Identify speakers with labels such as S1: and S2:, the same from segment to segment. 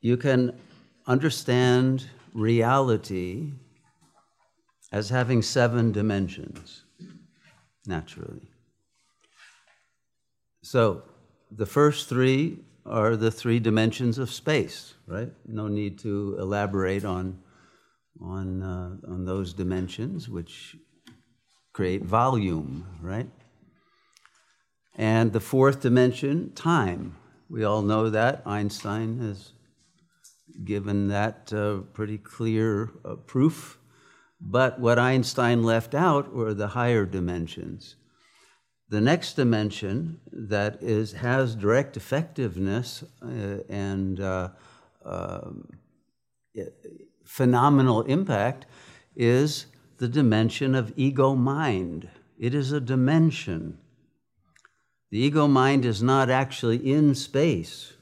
S1: you can understand reality as having seven dimensions, naturally. So, the first three are the three dimensions of space, right? No need to elaborate on, on, uh, on those dimensions, which create volume, right? And the fourth dimension, time. We all know that. Einstein has given that uh, pretty clear uh, proof. But what Einstein left out were the higher dimensions. The next dimension that is, has direct effectiveness uh, and uh, um, phenomenal impact is the dimension of ego mind. It is a dimension. The ego mind is not actually in space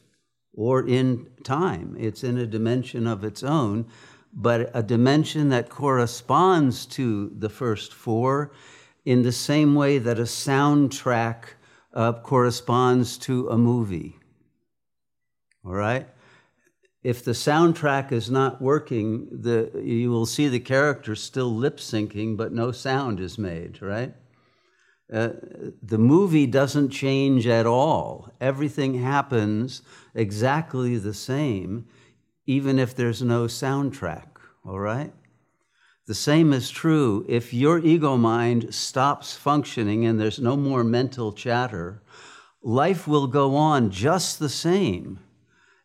S1: or in time, it's in a dimension of its own, but a dimension that corresponds to the first four in the same way that a soundtrack uh, corresponds to a movie. All right? If the soundtrack is not working, the, you will see the characters still lip syncing, but no sound is made, right? Uh, the movie doesn't change at all. Everything happens exactly the same, even if there's no soundtrack, all right? The same is true if your ego mind stops functioning and there's no more mental chatter, life will go on just the same,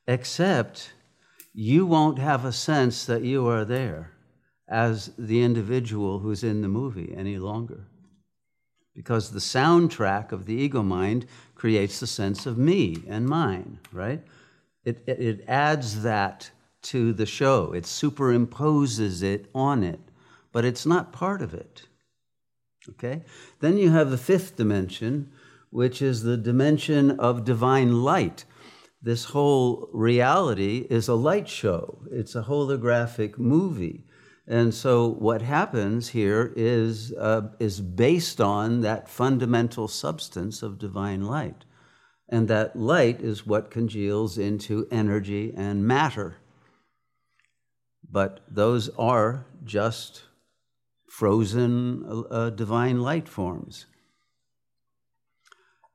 S1: except you won't have a sense that you are there as the individual who's in the movie any longer. Because the soundtrack of the ego mind creates the sense of me and mine, right? It, it, it adds that to the show, it superimposes it on it but it's not part of it. Okay? Then you have the fifth dimension, which is the dimension of divine light. This whole reality is a light show, it's a holographic movie. And so, what happens here is, uh, is based on that fundamental substance of divine light. And that light is what congeals into energy and matter. But those are just frozen uh, divine light forms.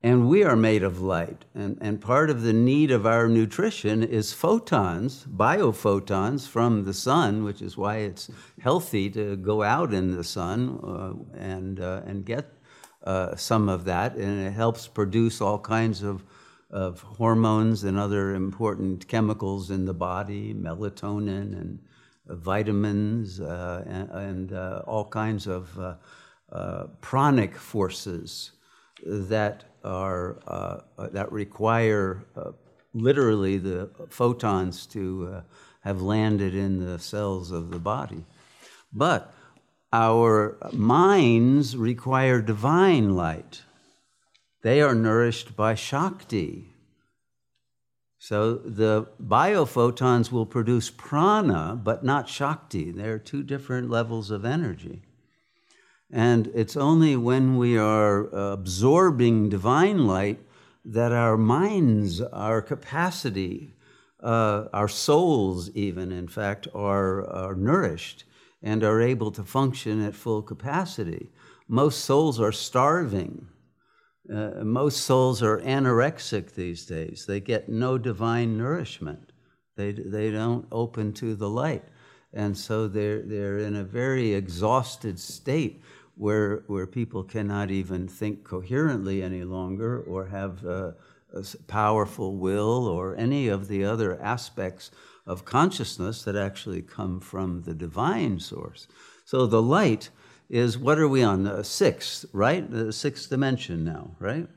S1: And we are made of light. And, and part of the need of our nutrition is photons, biophotons from the sun, which is why it's healthy to go out in the sun uh, and, uh, and get uh, some of that. And it helps produce all kinds of, of hormones and other important chemicals in the body, melatonin and vitamins uh, and, and uh, all kinds of uh, pranic forces that are uh, uh, that require uh, literally the photons to have landed in the cells of the body. But our minds require divine light. They are nourished by Shakti, so the biophotons will produce prana, but not Shakti. They're two different levels of energy. And it's only when we are absorbing divine light that our minds, our capacity, uh, our souls, even, in fact, are, are nourished and are able to function at full capacity. Most souls are starving uh, most souls are anorexic these days. They get no divine nourishment. They, they don't open to the light. And so they're, they're in a very exhausted state where, where people cannot even think coherently any longer or have a, a powerful will or any of the other aspects of consciousness that actually come from the divine source. So the light is what are we on? The sixth, right? The sixth dimension now, right?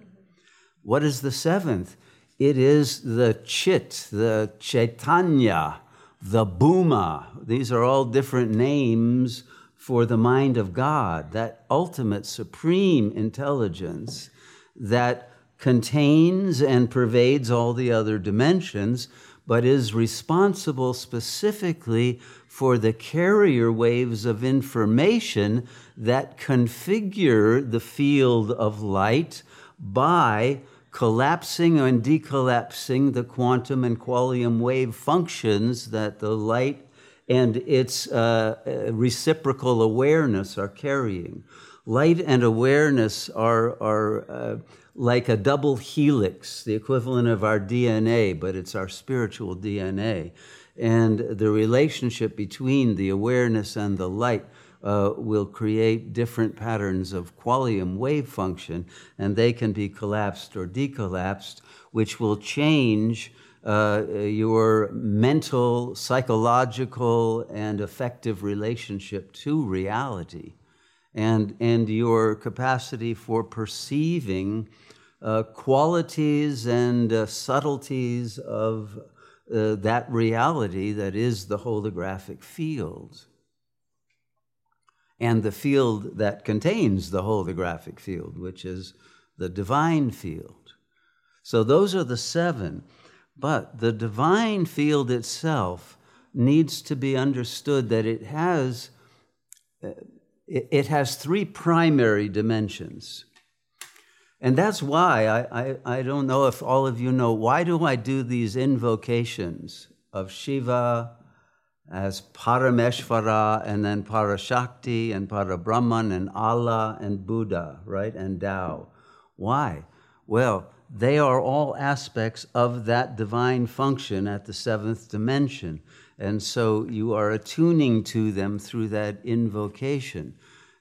S1: What is the seventh? It is the chit, the chaitanya, the bhuma. These are all different names for the mind of God, that ultimate supreme intelligence that contains and pervades all the other dimensions, but is responsible specifically for the carrier waves of information that configure the field of light by collapsing and decollapsing the quantum and quantum wave functions that the light and its uh, uh, reciprocal awareness are carrying. Light and awareness are, are uh, like a double helix, the equivalent of our DNA, but it's our spiritual DNA. And the relationship between the awareness and the light uh, will create different patterns of qualium wave function, and they can be collapsed or decollapsed, which will change uh, your mental, psychological, and affective relationship to reality, and, and your capacity for perceiving uh, qualities and uh, subtleties of uh, that reality that is the holographic field and the field that contains the holographic field, which is the divine field. So those are the seven. But the divine field itself needs to be understood that it has, uh, it has three primary dimensions. And that's why I, I, I don't know if all of you know why do I do these invocations of Shiva, as Parameshvara and then Parashakti and Parabrahman and Allah and Buddha, right? And Tao. Why? Well, they are all aspects of that divine function at the seventh dimension. And so you are attuning to them through that invocation.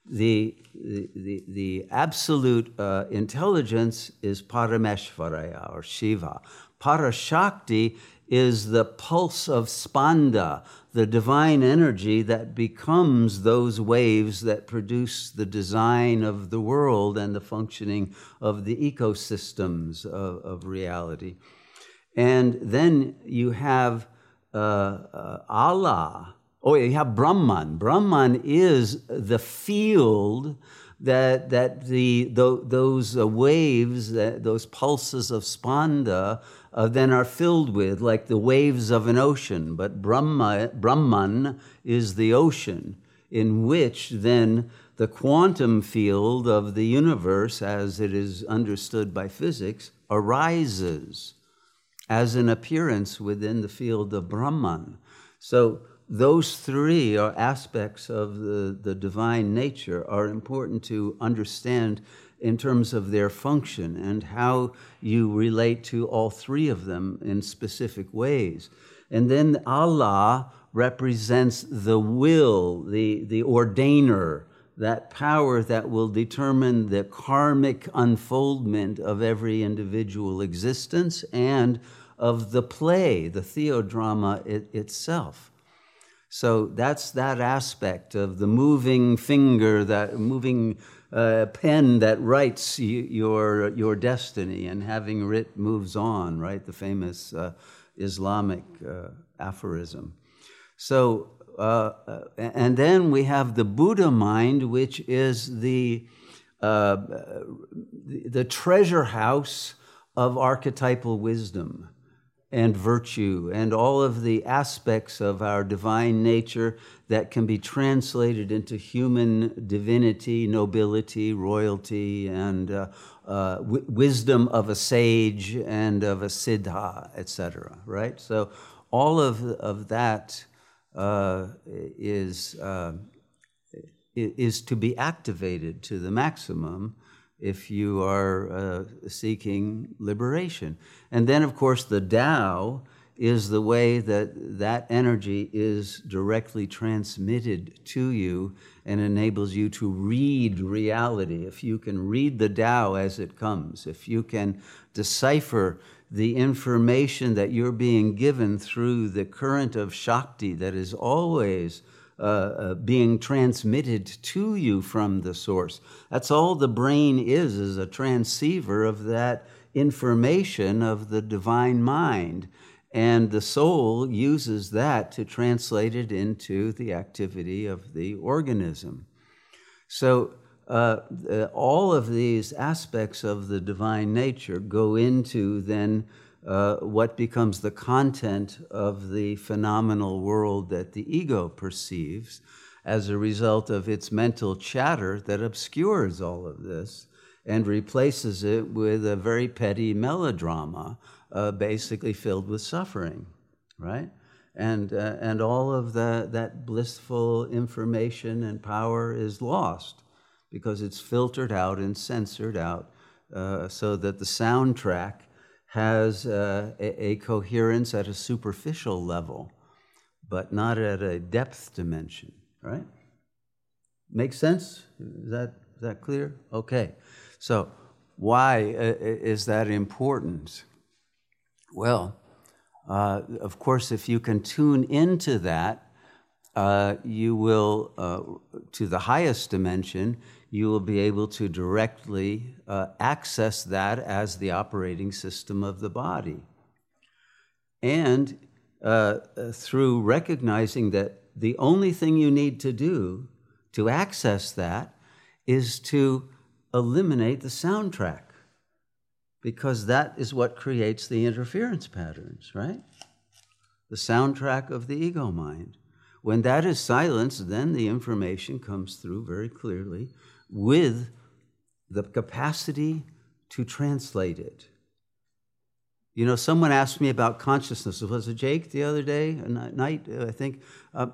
S1: The, the, the, the absolute uh, intelligence is Parameshvaraya or Shiva. Parashakti is the pulse of spanda, the divine energy that becomes those waves that produce the design of the world and the functioning of the ecosystems of, of reality. And then you have uh, uh, Allah. Oh, you have Brahman. Brahman is the field that, that the, those uh, waves, those pulses of spanda, uh, then are filled with, like the waves of an ocean. But Brahma, Brahman is the ocean in which then the quantum field of the universe, as it is understood by physics, arises as an appearance within the field of Brahman. So those three are aspects of the, the divine nature are important to understand in terms of their function and how you relate to all three of them in specific ways. And then Allah represents the will, the, the ordainer, that power that will determine the karmic unfoldment of every individual existence and of the play, the theodrama it, itself. So that's that aspect of the moving finger, that moving uh, pen that writes your, your destiny, and having writ moves on, right? The famous uh, Islamic uh, aphorism. So, uh, uh, and then we have the Buddha mind, which is the, uh, the treasure house of archetypal wisdom and virtue and all of the aspects of our divine nature that can be translated into human divinity, nobility, royalty, and uh, uh, w- wisdom of a sage and of a siddha, etc. Right? So all of, of that uh, is uh, is to be activated to the maximum if you are uh, seeking liberation. And then, of course, the Tao is the way that that energy is directly transmitted to you and enables you to read reality. If you can read the Tao as it comes, if you can decipher the information that you're being given through the current of Shakti that is always uh, uh, being transmitted to you from the source. That's all the brain is, is a transceiver of that information of the divine mind. And the soul uses that to translate it into the activity of the organism. So, uh, all of these aspects of the divine nature go into then uh, what becomes the content of the phenomenal world that the ego perceives as a result of its mental chatter that obscures all of this and replaces it with a very petty melodrama, uh, basically filled with suffering, right? And, uh, and all of the, that blissful information and power is lost because it's filtered out and censored out uh, so that the soundtrack has uh, a, a, coherence at a superficial level, but not at a depth dimension, right? Makes sense? Is that, is that clear? Okay. So, why uh, is that important? Well, uh, of course, if you can tune into that, uh, you will, uh, to the highest dimension, you will be able to directly uh, access that as the operating system of the body. And uh, through recognizing that the only thing you need to do to access that is to eliminate the soundtrack, because that is what creates the interference patterns, right? The soundtrack of the ego mind. When that is silenced, then the information comes through very clearly with the capacity to translate it. You know, someone asked me about consciousness. Was it Jake the other day, night, I think? Uh,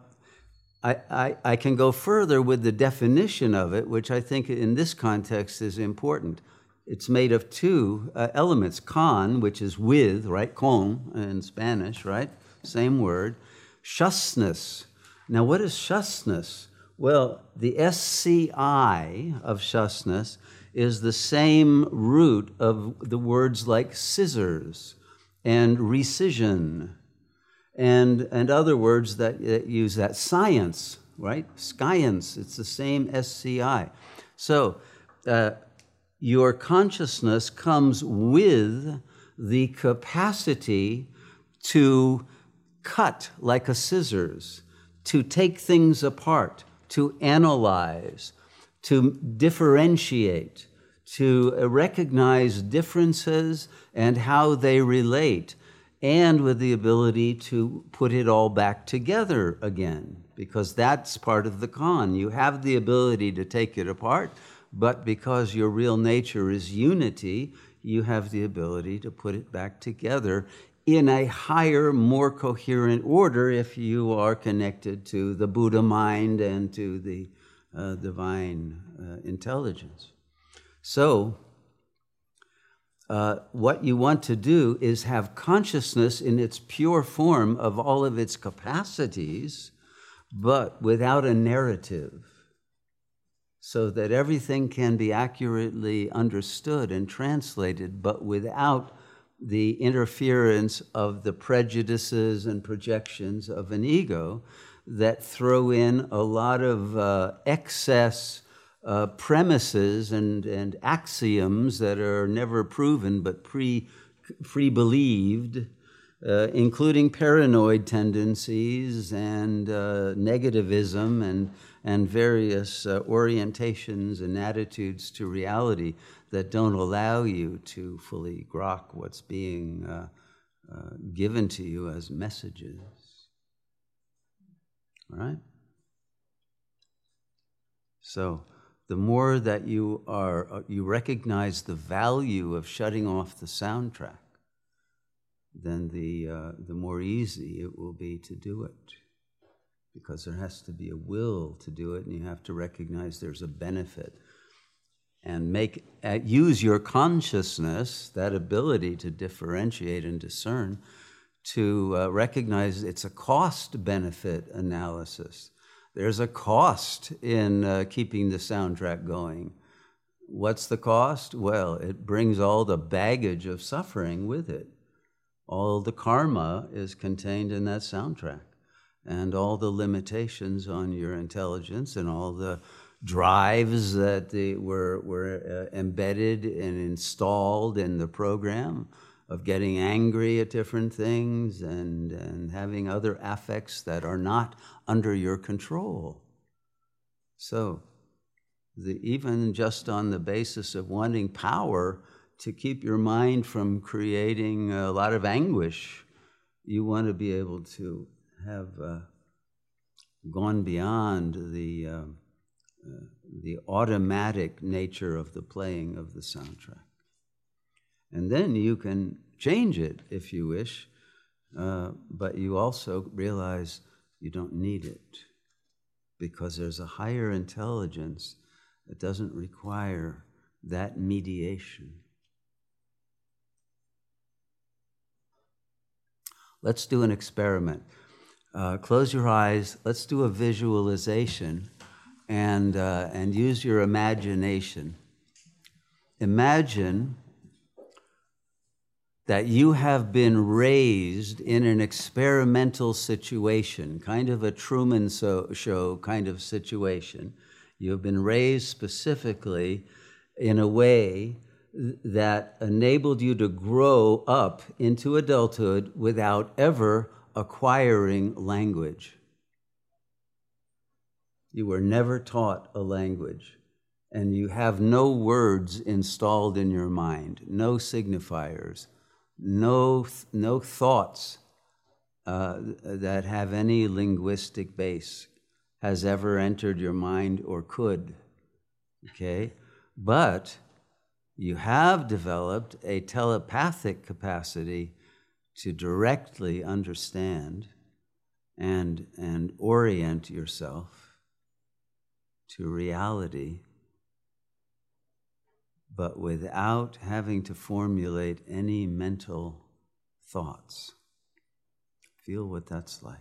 S1: I, I, I can go further with the definition of it, which I think in this context is important. It's made of two uh, elements con, which is with, right? Con in Spanish, right? Same word. Shusness. Now, what is shusness? Well, the SCI of shusness is the same root of the words like scissors and recision and, and other words that, that use that. Science, right? Science, it's the same SCI. So, uh, your consciousness comes with the capacity to cut like a scissors, to take things apart, to analyze, to differentiate, to recognize differences and how they relate, and with the ability to put it all back together again, because that's part of the con. You have the ability to take it apart, but because your real nature is unity, you have the ability to put it back together in a higher, more coherent order if you are connected to the Buddha mind and to the uh, divine uh, intelligence. So, uh, what you want to do is have consciousness in its pure form of all of its capacities, but without a narrative, so that everything can be accurately understood and translated, but without the interference of the prejudices and projections of an ego that throw in a lot of uh, excess uh, premises and, and axioms that are never proven but pre, believed, uh, including paranoid tendencies and uh, negativism and, and various uh, orientations and attitudes to reality that don't allow you to fully grok what's being uh, uh, given to you as messages. All right? So, the more that you are uh, you recognize the value of shutting off the soundtrack, then the uh, the more easy it will be to do it, because there has to be a will to do it, and you have to recognize there's a benefit and make uh, use your consciousness, that ability to differentiate and discern, to uh, recognize it's a cost benefit analysis. There's a cost in uh, keeping the soundtrack going. What's the cost? Well, it brings all the baggage of suffering with it. All the karma is contained in that soundtrack, and all the limitations on your intelligence and all the drives that were, were uh, embedded and installed in the program of getting angry at different things and, and having other affects that are not under your control. So, the, even just on the basis of wanting power to keep your mind from creating a lot of anguish, you want to be able to have uh, gone beyond the. Uh, the automatic nature of the playing of the soundtrack. And then you can change it if you wish, uh, but you also realize you don't need it because there's a higher intelligence that doesn't require that mediation. Let's do an experiment. Uh, close your eyes. Let's do a visualization and, uh, and use your imagination. Imagine that you have been raised in an experimental situation, kind of a Truman Show kind of situation. You have been raised specifically in a way that enabled you to grow up into adulthood without ever acquiring language. You were never taught a language, and you have no words installed in your mind, no signifiers, no, no thoughts uh, that have any linguistic base has ever entered your mind or could. Okay? But you have developed a telepathic capacity to directly understand and, and orient yourself to reality, but without having to formulate any mental thoughts. Feel what that's like.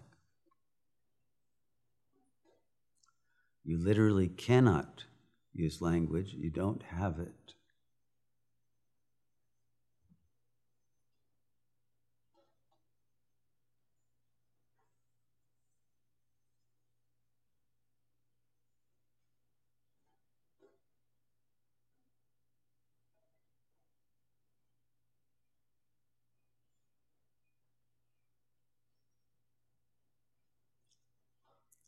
S1: You literally cannot use language, you don't have it.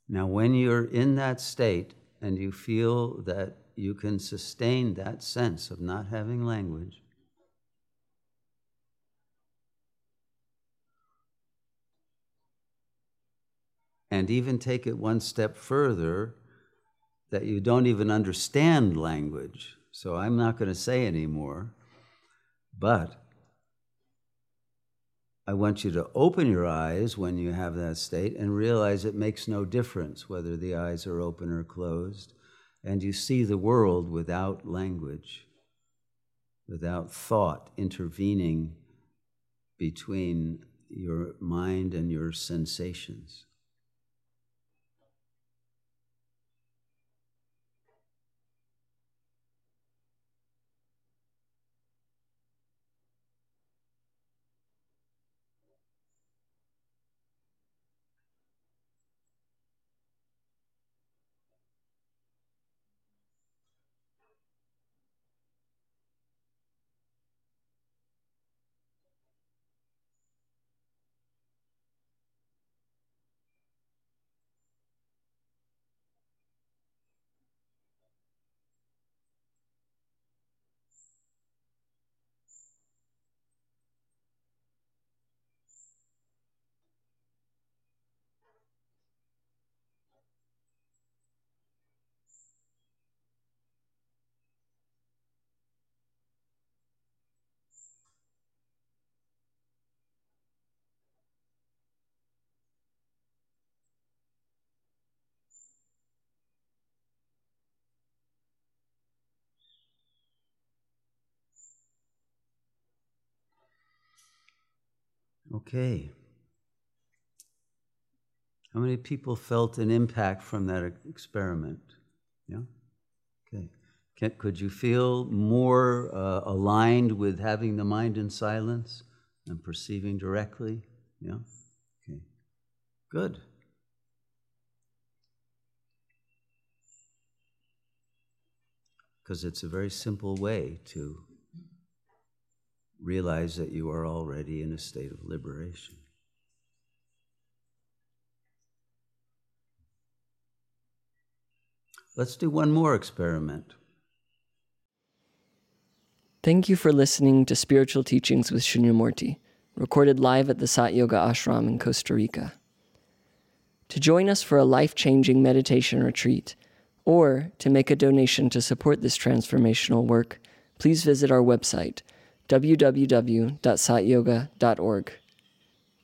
S1: Now, when you're in that state and you feel that you can sustain that sense of not having language, and even take it one step further that you don't even understand language. So I'm not going to say anymore, but I want you to open your eyes when you have that state and realize it makes no difference whether the eyes are open or closed. And you see the world without language, without thought intervening between your mind and your sensations. Okay. How many people felt an impact from that experiment? Yeah? Okay. Can, could you feel more uh, aligned with having the mind in silence and perceiving directly? Yeah? Okay. Good. Because it's a very simple way to realize that you are already in a state of liberation. Let's do one more experiment.
S2: Thank you for listening to Spiritual Teachings with Shunyamurti, recorded live at the Sat Yoga Ashram in Costa Rica. To join us for a life changing meditation retreat, or to make a donation to support this transformational work, please visit our website, www.satyoga.org.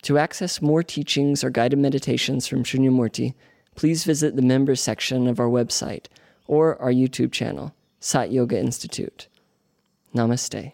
S2: To access more teachings or guided meditations from Shunyamurti, please visit the members section of our website or our YouTube channel, Sat Yoga Institute. Namaste.